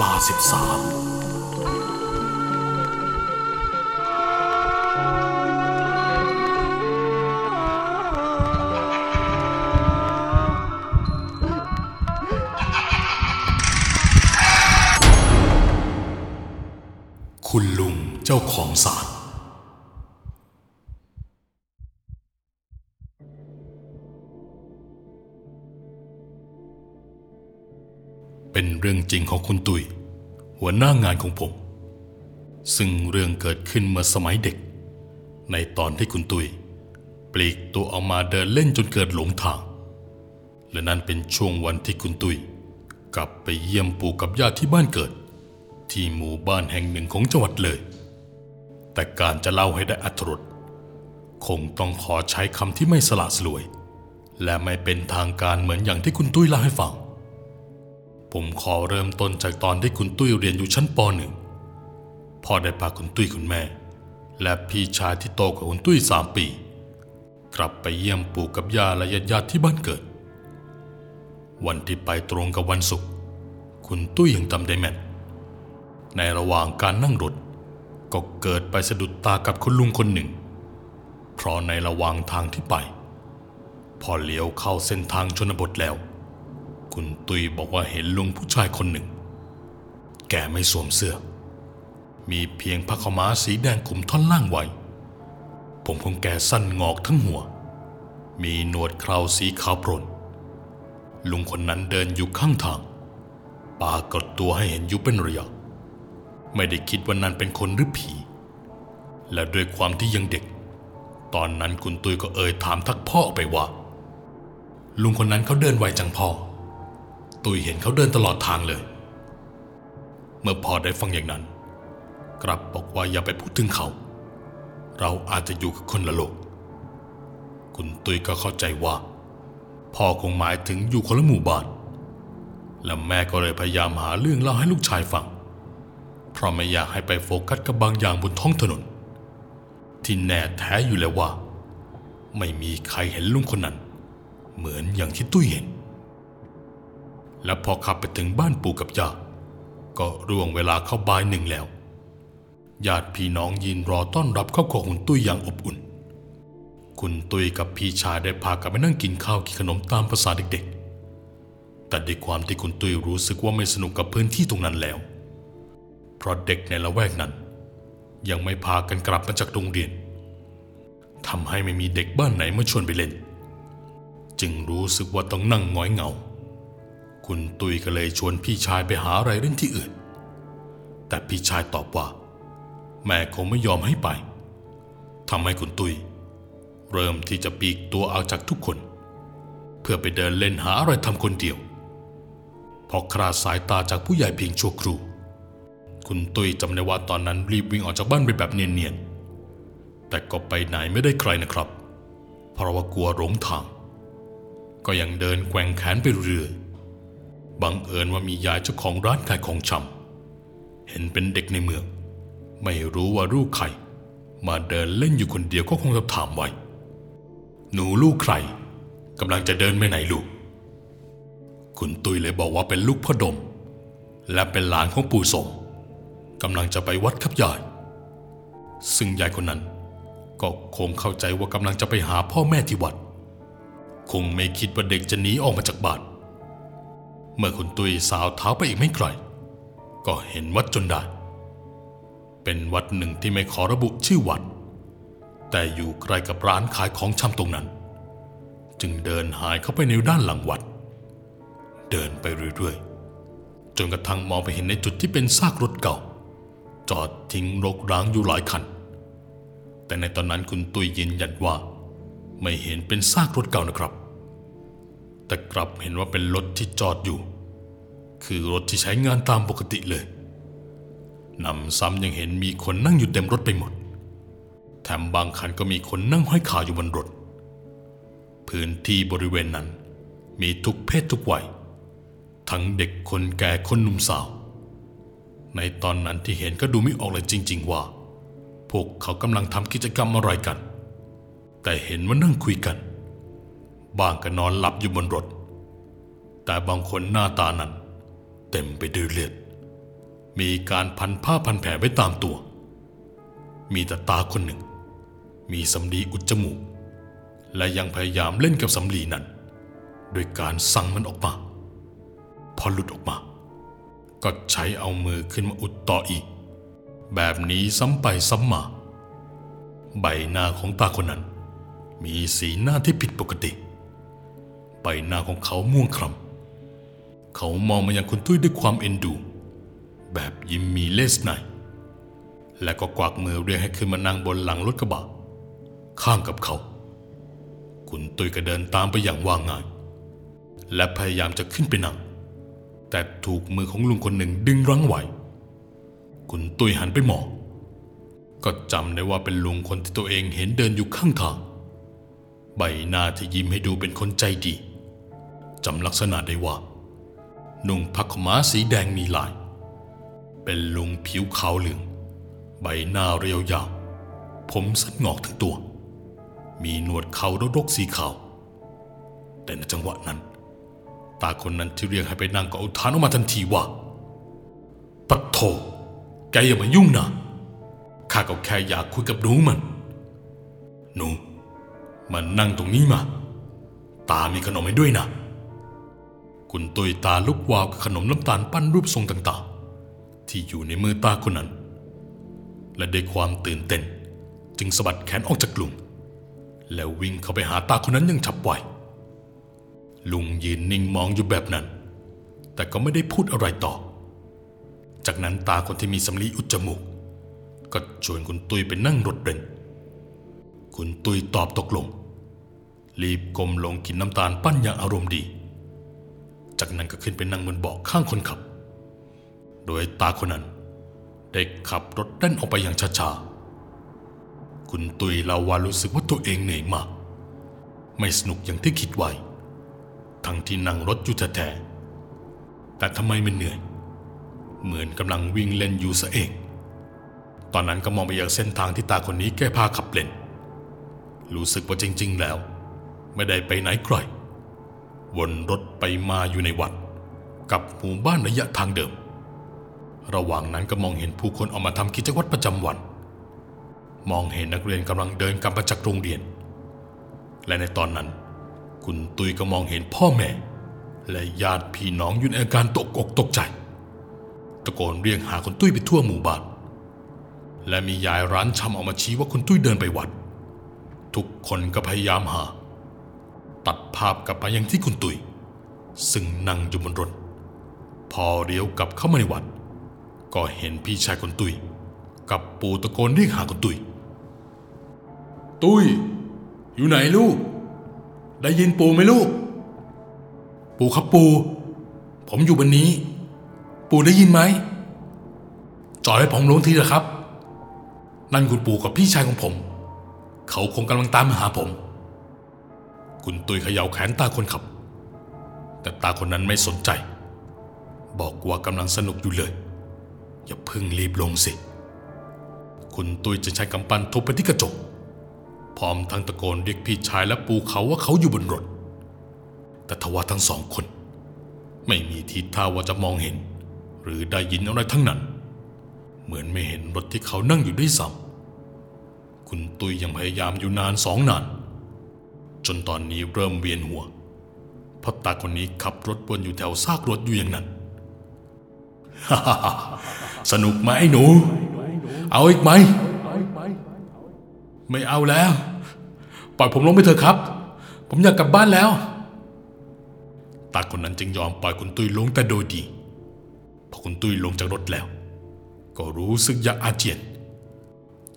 ลาสิบสาม เป็นเรื่องจริงของคุณตุย หัวหน้างานของผม ซึ่งเรื่องเกิดขึ้นเมื่อสมัยเด็ก ในตอนที่คุณตุย ปลีกตัวออกมาเดินเล่นจนเกิดหลงทาง และนั่นเป็นช่วงวันที่คุณตุย กลับไปเยี่ยมปู่กับย่าที่บ้านเกิด ที่หมู่บ้านแห่งหนึ่งของจังหวัดเลย แต่การจะเล่าให้ได้อัธรสคงต้องขอใช้คำที่ไม่สละสลวย และไม่เป็นทางการเหมือนอย่างที่คุณตุ้ยเล่าให้ฟัง ผมขอเริ่มต้นจากตอนที่คุณตุ้ยเรียนอยู่ชั้นปหนึ่งพ่อได้พาคุณตุ้ยคุณแม่ และพี่ชายที่โตกว่าคุณตุ้ยสามปี กลับไปเยี่ยมปู่กับย่าและญาติๆที่บ้านเกิด วันที่ไปตรงกับวันศุกร์คุณตุ้ยยังจำได้แม่นในระหว่างการนั่งรถก็เกิดไปสะดุดตากับคุณลุงคนหนึ่ง เพราะในระหว่างทางที่ไป พอเลี้ยวเข้าเส้นทางชนบทแล้ว คุณตุยบอกว่าเห็นลุงผู้ชายคนหนึ่ง แกไม่สวมเสื้อ มีเพียงผ้าขาวม้าสีแดงคลุมท่อนล่างไว้ ผมของแกสั้นงอกทั้งหัว มีหนวดเคราสีขาวโพลนลุงคนนั้นเดินอยู่ข้างทาง ปากฏตัวให้เห็นอยู่เป็นระยะ ไม่ได้คิดว่านั่นเป็นคนหรือผี และด้วยความที่ยังเด็ก ตอนนั้นคุณตุยก็เอ่ยถามทักพ่อไปว่า ลุงคนนั้นเขาเดินไวจังพ่อ ตุยเห็นเขาเดินตลอดทางเลย เมื่อพ่อได้ฟังอย่างนั้น กลับบอกว่าอย่าไปพูดถึงเขา เราอาจจะอยู่กับคนละโลก คุณตุยก็เข้าใจว่า พ่อคงหมายถึงอยู่คนละหมู่บ้านและแม่ก็เลยพยายามหาเรื่องเล่าให้ลูกชายฟัง เพราะไม่อยากให้ไปโฟกัสกับบางอย่างบนท้องถนน ที่แน่แท้อยู่แล้วว่า ไม่มีใครเห็นลุงคนนั้น เหมือนอย่างที่ตุ้ยเห็น และพอขับไปถึงบ้านปู่กับย่าก็ร่วงเวลาเข้าบ่ายหนึ่งแล้วญาติพี่น้องยืนรอต้อนรับครอบครัวคุณตุ้ยอย่างอบอุ่น คุณตุ้ยกับพี่ชายได้พากันไปนั่งกินข้าวกินขนมตามภาษาเด็กๆ แต่ด้วยความที่คุณตุ้ยรู้สึกว่าไม่สนุกกับพื้นที่ตรงนั้นแล้ว เพราะเด็กในละแวกนั้น ยังไม่พากันกลับมาจากโรงเรียนทำให้ไม่มีเด็กบ้านไหนมาชวนไปเล่น จึงรู้สึกว่าต้องนั่งหงอยเหงา คุณตุยก็เลยชวนพี่ชายไปหาอะไรเล่นที่อื่น แต่พี่ชายตอบว่า แม่คงไม่ยอมให้ไปทำให้คุณตุย เริ่มที่จะปีกตัวออกจากทุกคน เพื่อไปเดินเล่นหาอะไรทำคนเดียว พอคลาดสายตาจากผู้ใหญ่เพียงชั่วครู่ คุณตุยจำได้ว่าตอนนั้นรีบวิ่งออกจากบ้านไปแบบเนียนๆ แต่ก็ไปไหนไม่ได้ใครนะครับ เพราะว่ากลัวหลงทางก็ยังเดินแกว่งแขนไปเรื่อย บังเอิญว่ามียายเจ้าของร้านขายของชำเห็นเป็นเด็กในเมือง ไม่รู้ว่าลูกใคร มาเดินเล่นอยู่คนเดียวก็คงจะถามไว้ หนูลูกใครกำลังจะเดินไปไหนลูก คุณตุยเลยบอกว่าเป็นลูกพ่อดม และเป็นหลานของปู่สมกำลังจะไปวัดครับยาย ซึ่งยายคนนั้น ก็คงเข้าใจว่ากำลังจะไปหาพ่อแม่ที่วัด คงไม่คิดว่าเด็กจะหนีออกมาจากบ้าน เมื่อคุณตุยสาวเท้าไปอีกไม่ไกล ก็เห็นวัดจนได้ เป็นวัดหนึ่งที่ไม่ขอระบุชื่อวัด แต่อยู่ใกล้กับร้านขายของชำตรงนั้น จึงเดินหายเข้าไปในด้านหลังวัด เดินไปเรื่อยๆ จนกระทั่งมองไปเห็นในจุดที่เป็นซากรถเก่า จอดทิ้งรกร้างอยู่หลายคัน แต่ในตอนนั้นคุณตุยยืนยันว่า ไม่เห็นเป็นซากรถเก่านะครับ แต่กลับเห็นว่าเป็นรถที่จอดอยู่ คือรถที่ใช้งานตามปกติเลยนำซ้ำยังเห็นมีคนนั่งอยู่เต็มรถไปหมด แถมบางคันก็มีคนนั่งห้อยขาอยู่บนรถ พื้นที่บริเวณนั้น มีทุกเพศทุกวัย ทั้งเด็กคนแก่คนหนุ่มสาว ในตอนนั้นที่เห็นก็ดูไม่ออกเลยจริง ๆ ว่า พวกเขากำลังทำกิจกรรมอะไรกัน แต่เห็นว่านั่งคุยกัน บางก็นอนหลับอยู่บนรถ แต่บางคนหน้าตานั้น เต็มไปด้วยเลือด มีการพันผ้าพันแผลไว้ตามตัว มีแต่ตาคนหนึ่ง มีสำลีอุดจมูก และยังพยายามเล่นกับสำลีนั้น โดยการสั่งมันออกมา พอหลุดออกมา ก็ใช้เอามือขึ้นมาอุดต่ออีก แบบนี้ซ้ำไปซ้ำมา ใบหน้าของตาคนนั้นมีสีหน้าที่ผิดปกติ บหน้าของเขาม่วงคล้ำเขามองมายังคุณตุ้ยด้วยความเอ็นดู แบบยิ้มมีเลสไนและก็กวักมือเรียกให้ขึ้นมานั่งบนหลังรถกระบะ ข้างกับเขา คุณตุ้ยก็เดินตามไปอย่างว่าง่ายและพยายามจะขึ้นไปนั่ง แต่ถูกมือของลุงคนหนึ่งดึงรั้งไว้คุณตุ้ยหันไปมองก็จำได้ว่าเป็นลุงคนที่ตัวเองเห็นเดินอยู่ข้างทาง ใบหน้าที่ยิ้มให้ดูเป็นคนใจดี จำลักษณะได้ว่า นุ่งผ้าขม้าสีแดงมีลาย เป็นลุงผิวขาวเหลือง ใบหน้าเรียวยาว ผมสั้นงอกทั้งตัว มีหนวดเขารกๆสีขาว แต่ในจังหวะนั้น ตาคนนั้นที่เรียกให้ไปนั่งก็อุทานออกมาทันทีว่า ปัดโถแกอย่ามายุ่งนะข้าก็แค่อยากคุยกับหนูมัน หนู มันนั่งตรงนี้มา ตามีขนมให้ด้วยนะ คุณตุยตาลุกวาวกับขนมน้ำตาลปั้นรูปทรงต่างๆ ที่อยู่ในมือตาคนนั้น และด้วยความตื่นเต้นจึงสะบัดแขนออกจากกลุ่ม แล้ววิ่งเข้าไปหาตาคนนั้นอยังฉับไวลุงยืนนิ่งมองอยู่แบบนั้น แต่ก็ไม่ได้พูดอะไรต่อ จากนั้นตาคนที่มีสำลีอุดจมูก ก็ชวนคุณตุยไปนั่งรถเบนคุณตุยตอบตกลง รีบก้มลงกินน้ำตาลปั้นอย่างอารมณ์ดี จากนั้นก็ขึ้นไปนั่งบนเบาะข้างคนขับ โดยตาคนนั้น ได้ขับรถเล่นออกไปอย่างช้าๆ คุณตุยลาวารู้สึกว่าตัวเองเหนื่อยมาก ไม่สนุกอย่างที่คิดไว้ ทั้งที่นั่งรถอยู่แท้ๆแต่ทำไมมันเหนื่อย เหมือนกำลังวิ่งเล่นอยู่ซะเอง ตอนนั้นก็มองไปยังเส้นทางที่ตาคนนี้แก้ผ้าขับเล่น รู้สึกว่าจริง ๆ แล้ว ไม่ได้ไปไหนไกล วนรถไปมาอยู่ในวัด กับหมู่บ้านระยะทางเดิม ระหว่างนั้นก็มองเห็นผู้คนออกมาทำกิจวัตรประจำวัน มองเห็นนักเรียนกำลังเดินกลับมาจากโรงเรียน และในตอนนั้น คุณตุยก็มองเห็นพ่อแม่ และญาติพี่น้องอยู่ในอาการตกอกตกใจ ตะโกนเรียกหาคุณตุ้ยไปทั่วหมู่บ้าน และมียายร้านชำออกมาชี้ว่าคุณตุ้ยเดินไปวัด ทุกคนก็พยายามหา ตัดภาพกลับมายังที่คุณตุย ซึ่งนั่งอยู่บนรถ พอเลี้ยวกลับเข้ามาในวัด ก็เห็นพี่ชายคุณตุย กับปู่ตะโกนเรียกหาคุณตุย ตุย อยู่ไหนลูก ได้ยินปู่ไหมลูก ปู่ครับปู่ผมอยู่บนนี้ ปู่ได้ยินไหมจอดให้ผมลงทีเถอะครับ นั่นคุณปู่กับพี่ชายของผม เขาคงกำลังตามมาหาผม คุณตุยเขย่าแขนตาคนขับ แต่ตาคนนั้นไม่สนใจ บอกว่ากำลังสนุกอยู่เลย อย่าเพิ่งรีบลงสิ คุณตุยจะใช้กำปั้นทุบไปที่กระจก พร้อมทั้งตะโกนเรียกพี่ชายและปู่เขาว่าเขาอยู่บนรถ แต่ทว่าทั้งสองคน ไม่มีทีท่าว่าจะมองเห็น หรือได้ยินอะไรทั้งนั้น เหมือนไม่เห็นรถที่เขานั่งอยู่ด้วยซ้ำคุณตุยยังพยายามอยู่นานสองนาน จนตอนนี้เริ่มเวียนหัวเพราะตาคนนี้ขับรถวนอยู่แถวซากรถอยู่อย่างนั้นสนุกไหมหนู เอาอีกไหม ไม่เอาแล้ว ปล่อยผมลงไปเถอะครับ ผมอยากกลับบ้านแล้ว ตาคนนั้นจึงยอมปล่อยคุณตุ้ยลงแต่โดยดี พอคุณตุ้ยลงจากรถแล้ว ก็รู้สึกอยากอาเจียน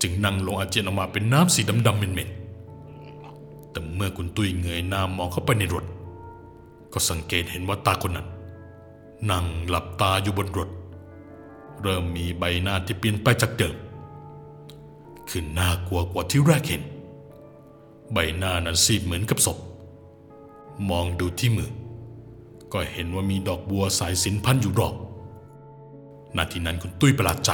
จึงนั่งลงอาเจียนออกมาเป็นน้ำสีดำๆเหม็นๆ แต่เมื่อคุณตุ้ยเงยหน้ามองเข้าไปในรถ ก็สังเกตเห็นว่าตาคนนั้น นั่งหลับตาอยู่บนรถ เริ่มมีใบหน้าที่เปลี่ยนไปจากเดิม คือน่ากลัวกว่าที่แรกเห็น ใบหน้านั้นซีดเหมือนกับศพ มองดูที่มือ ก็เห็นว่ามีดอกบัวสายสินพันอยู่รอบนาทีนั้นคุณตุ้ยประหลาดใจ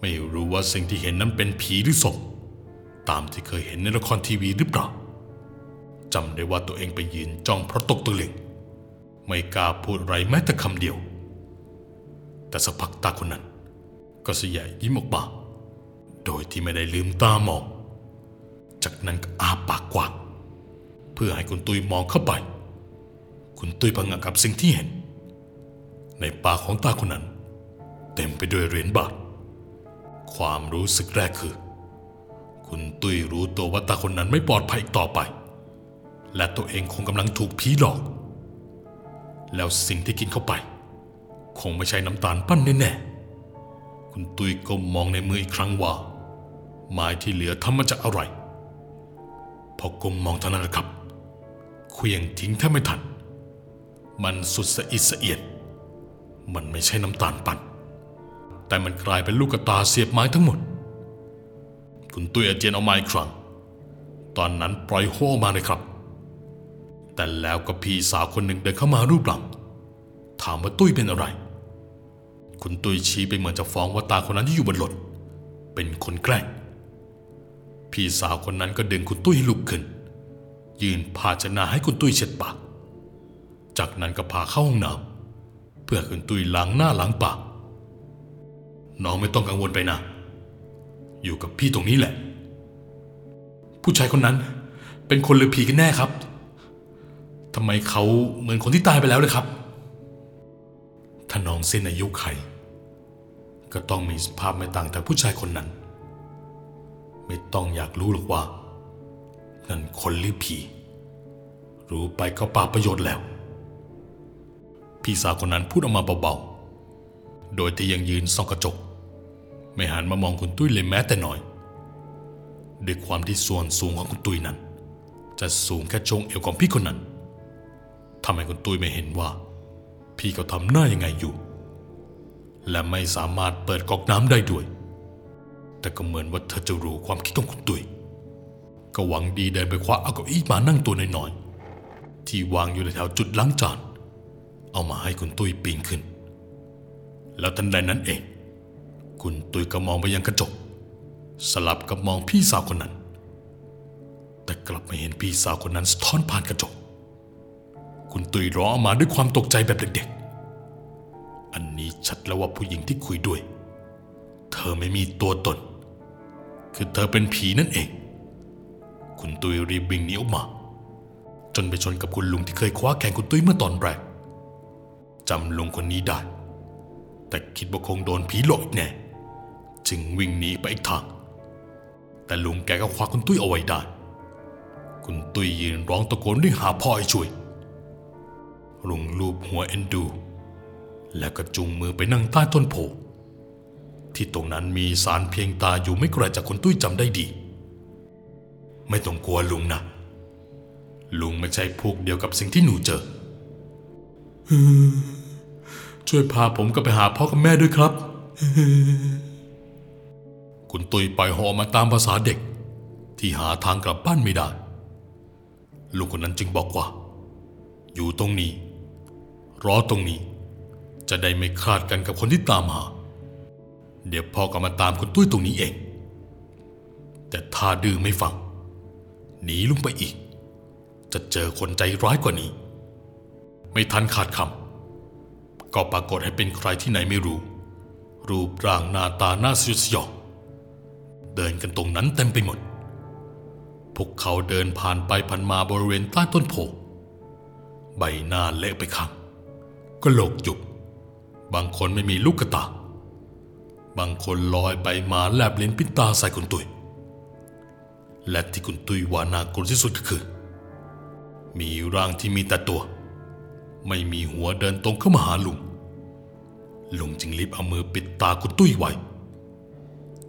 ไม่รู้ว่าสิ่งที่เห็นนั้นเป็นผีหรือศพ ตามที่เคยเห็นในละครทีวีหรือเปล่าจำได้ว่าตัวเองไปยืนจ้องเพราะตกตะลึงไม่กล้าพูดไรแม้แต่คำเดียว แต่สักพักตาคนนั้น ก็เสยายยิ้มออกมาโดยที่ไม่ได้ลืมตามอง จากนั้นก็อาปากกว้างเพื่อให้คุณตุยมองเข้าไป คุณตุยพังงะกับสิ่งที่เห็น ในปากของตาคนนั้น เต็มไปด้วยเหรียญบาท ความรู้สึกแรกคือ คุณตุ้ยรู้ตัวว่าตาคนนั้นไม่ปลอดภัยอีกต่อไป และตัวเองคงกำลังถูกผีหลอก แล้วสิ่งที่กินเข้าไป คงไม่ใช่น้ำตาลปั้นแน่ๆคุณตุ้ยก้มมองในมืออีกครั้งว่าไม้ที่เหลือทำมาจากอะไรพอก้มมองเท่านั้นแหละครับเควียงทิ้งแทบไม่ทัน มันสุดสะอิดสะเอียนมันไม่ใช่น้ำตาลปั่นแต่มันกลายเป็นลูกกระตาเสียบไม้ทั้งหมด คุณตุ้ยอาเจียนเอาไม้อีกครั้ง ตอนนั้นปล่อยโฮออกมาเลยครับ แต่แล้วก็พี่สาวคนหนึ่งเดินเข้ามารูปหลัง ถามว่าตุ้ยเป็นอะไร คุณตุ้ยชี้ไปเหมือนจะฟ้องว่าตาคนนั้นที่อยู่บนรถเป็นคนแกล้ง พี่สาวคนนั้นก็ดึงคุณตุ้ยให้ลุกขึ้น ยืนภาชนะให้คุณตุ้ยเช็ดปาก จากนั้นก็พาเข้าห้องน้ำเพื่อคุณตุ้ยล้างหน้าล้างปาก น้องไม่ต้องกังวลไปนะ อยู่กับพี่ตรงนี้แหละ ผู้ชายคนนั้นเป็นคนหรือผีกันแน่ครับทำไมเขาเหมือนคนที่ตายไปแล้วเลยครับ ถ้าน้องเส้นอายุไข ก็ต้องมีสภาพไม่ต่างจากผู้ชายคนนั้น ไม่ต้องอยากรู้หรอกว่า นั่นคนหรือผี รู้ไปก็ป่าประโยชน์แล้ว พี่สาวคนนั้นพูดออกมาเบาๆ โดยที่ยังยืนส่องกระจก ไม่หันมามองคุณตุ้ยเลยแม้แต่น้อย ด้วยความที่ส่วนสูงของคุณตุ้ยนั้น จะสูงแค่ชงเอวของพี่คนนั้นทำให้คุณตุ้ยไม่เห็นว่า พี่เขาทำหน้ายังไงอยู่ และไม่สามารถเปิดก๊อกน้ำได้ด้วย แต่ก็เหมือนว่าเธอจะรู้ความคิดของคุณตุ้ยก็หวังดีเดินไปคว้าเอาเก้าอี้มานั่งตัวน้อยๆที่วางอยู่ในแถวจุดล้างจานเอามาให้คุณตุ้ยปีนขึ้น แล้วทันใดนั้นเอง คุณตุยก็มองไปยังกระจก สลับกับมองพี่สาวคนนั้น แต่กลับไม่เห็นพี่สาวคนนั้นสะท้อนผ่านกระจก คุณตุยร้องออกมาด้วยความตกใจแบบเด็กๆ อันนี้ชัดแล้วว่าผู้หญิงที่คุยด้วย เธอไม่มีตัวตน คือเธอเป็นผีนั่นเอง คุณตุยรีบวิ่งหนีออกมา จนไปชนกับคุณลุงที่เคยคว้าแขนคุณตุยเมื่อตอนแรกจำลุงคนนี้ได้แต่คิดว่าคงโดนผีหลอกแน่ จึงวิ่งหนีไปอีกทาง แต่ลุงแกก็คว้าคุณตุ้ยเอาไว้ได้ คุณตุ้ยยืนร้องตะโกนเรียกหาพ่อให้ช่วย ลุงลูบหัวเอ็นดู แล้วก็จุงมือไปนั่งใต้ต้นโพธิ์ที่ตรงนั้นมีสารเพียงตาอยู่ไม่ไกลจากคุณตุ้ยจำได้ดี ไม่ต้องกลัวลุงนะ ลุงไม่ใช่พวกเดียวกับสิ่งที่หนูเจอช่วยพาผมก็ไปหาพ่อกับแม่ด้วยครับ คุณตุยปล่อยหอมาตามภาษาเด็ก ที่หาทางกลับบ้านไม่ได้ลุงคนนั้นจึงบอกว่า อยู่ตรงนี้ รอตรงนี้ จะได้ไม่คลาดกันกับคนที่ตามหา เดี๋ยวพ่อก็มาตามคุณตุ้ยตรงนี้เอง แต่ถ้าดื้อไม่ฟัง หนีลุงไปอีก จะเจอคนใจร้ายกว่านี้ ไม่ทันขาดคำก็ปรากฏให้เป็นใครที่ไหนไม่รู้ รูปร่างหน้าตาหน้าสยดสยอง เดินกันตรงนั้นเต็มไปหมด พวกเขาเดินผ่านไปผ่านมาบริเวณใต้ต้นโพใบหน้าเละไปข้างก็โหลกจุก บางคนไม่มีลูกกระตา บางคนลอยไปมาแลบลิ้นปิ้นตาใส่คุณตุย และที่คุณตุยว่าน่ากลัวที่สุดก็คือ มีร่างที่มีแต่ตัว ไม่มีหัวเดินตรงเข้ามาหาลุง ลุงจึงรีบเอามือปิดตาคุณตุ้ยไว้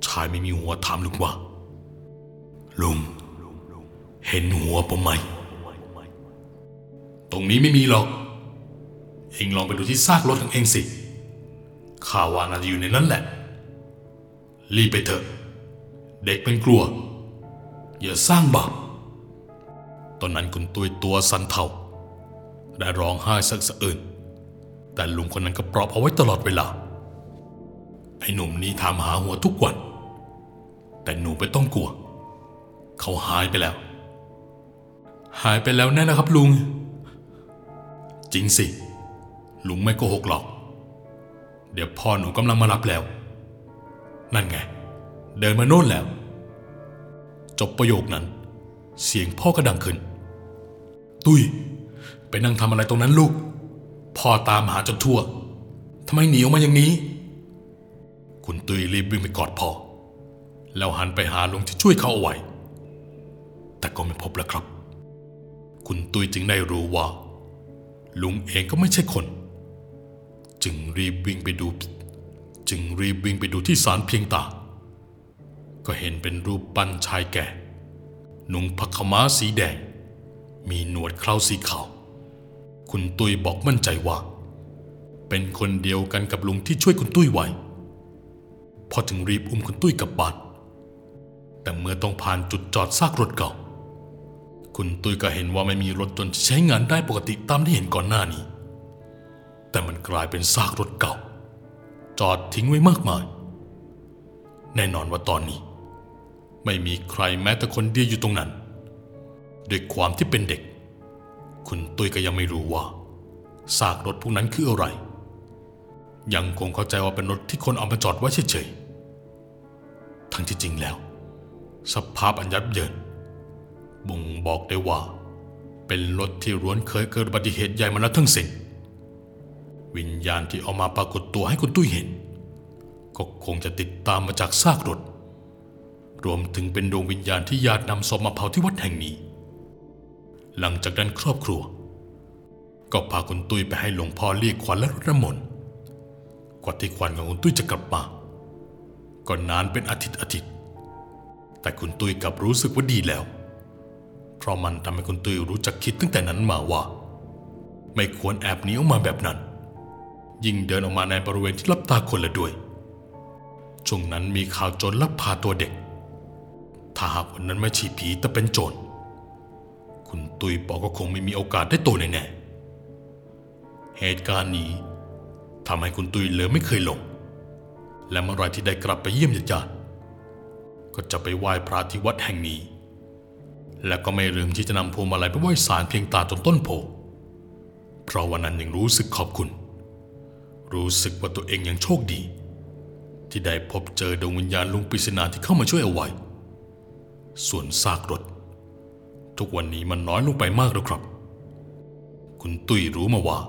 ชายไม่มีหัวถามลุงว่า ลุง เห็นหัวผมไหม ตรงนี้ไม่มีหรอก เองลองไปดูที่ซากรถของเองสิ ข้าว่าน่าจะอยู่ในนั้นแหละ รีบไปเถอะ เด็กเป็นกลัว อย่าสร้างบาป ตอนนั้นคุณตุ้ยตัวสันเทาและร้องไห้สักสะอื่น แต่ลุงคนนั้นก็ปลอบเอาไว้ตลอดเวลาไอ้หนุ่มนี้ถามหาหัวทุกวัน แต่หนูไม่ต้องกลัว เขาหายไปแล้ว หายไปแล้วแน่นะครับลุง จริงสิ ลุงไม่โกหกหรอก เดี๋ยวพ่อหนูกำลังมารับแล้ว นั่นไง เดินมาโน่นแล้ว จบประโยคนั้น เสียงพ่อก็ดังขึ้น ตุ้ยไปนั่งทำอะไรตรงนั้นลูก พ่อตามหาจนทั่วทำไมหนีออกมาอย่างนี้ คุณตุ้ยรีบวิ่งไปกอดพ่อ แล้วหันไปหาลุงที่ช่วยเขาเอาไว้ แต่ก็ไม่พบแล้วครับ คุณตุ้ยจึงได้รู้ว่า ลุงเองก็ไม่ใช่คน จึงรีบวิ่งไปดู จึงรีบวิ่งไปดูที่ศาลเพียงตา ก็เห็นเป็นรูปปั้นชายแก่ นุ่งผ้าขม้าสีแดง มีหนวดเคราสีขาว คุณตุ้ยบอกมั่นใจว่า เป็นคนเดียวกันกับลุงที่ช่วยคุณตุ้ยไว้พอจึงรีบอุ้มคุณตุ้ยกลับบ้าน แต่เมื่อต้องผ่านจุดจอดซากรถเก่า คุณตุ้ยก็เห็นว่าไม่มีรถยนใช้งานได้ปกติตามที่เห็นก่อนหน้านี้ แต่มันกลายเป็นซากรถเก่า จอดทิ้งไว้มากมาย แน่นอนว่าตอนนี้ ไม่มีใครแม้แต่คนเดียวอยู่ตรงนั้น ด้วยความที่เป็นเด็ก คุณตุ้ยก็ยังไม่รู้ว่าซากรถพวกนั้นคืออะไร ยังคงเข้าใจว่าเป็นรถที่คนเอามาจอดไว้เฉยๆ ทั้งที่จริงแล้ว สภาพอันยับเยินบ่งบอกได้ว่า เป็นรถที่ร้วนเคยเกิดอุบัติเหตุใหญ่มาแล้วทั้งสิ้นวิญญาณที่เอามาปรากฏตัวให้คุณตุ้ยเห็น ก็คงจะติดตามมาจากซากรถ รวมถึงเป็นดวงวิญญาณที่ญาตินำศพมาเผาที่วัดแห่งนี้ หลังจากนั้นครอบครัว ก็พาคุณตุ้ยไปให้หลวงพ่อเรียกขวัญและรดน้ำมนกว่าที่ขวัญของคุณตุ้ยจะกลับมา ก็นานเป็นอาทิตย์อาทิตย์ แต่คุณตุ้ยกลับรู้สึกว่าดีแล้ว เพราะมันทำให้คุณตุ้ยรู้จักคิดตั้งแต่นั้นมาว่า ไม่ควรแอบหนีออกมาแบบนั้น ยิ่งเดินออกมาในบริเวณที่รับตาคนละด้วย ช่วงนั้นมีข่าวโจรลักพาตัวเด็ก ถ้าหากวันนั้นไม่ใช่ผีแต่เป็นโจร คุณตุยบอก็คงไม่มีโอกาสได้โตแน่ๆเหตุการณ์นี้ทำให้คุณตุยเลยไม่เคยลง และเมื่อไรที่ได้กลับไปเยี่ยมญาติ ก็จะไปไหว้พระที่วัดแห่งนี้ และก็ไม่ลืมที่จะนำพวงมาลัยไปไหว้ศาลเพียงตาจนต้นโพเพราะวันนั้นยังรู้สึกขอบคุณ รู้สึกว่าตัวเองยังโชคดี ที่ได้พบเจอดวงวิญญาณลุงปริศนาที่เข้ามาช่วยเอาไว้ ส่วนซากรถ ทุกวันนี้มันน้อยลงไปมากแล้วครับ คุณตุ้ยรู้มาว่า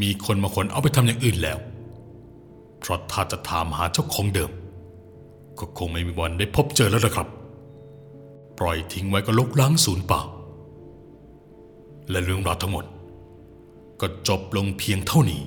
มีคนมาขนเอาไปทำอย่างอื่นแล้ว เพราะถ้าจะถามหาเจ้าของเดิม ก็คงไม่มีวันได้พบเจอแล้วนะครับ ปล่อยทิ้งไว้ก็ลกล้างศูนย์เปล่า และเรื่องราวทั้งหมด ก็จบลงเพียงเท่านี้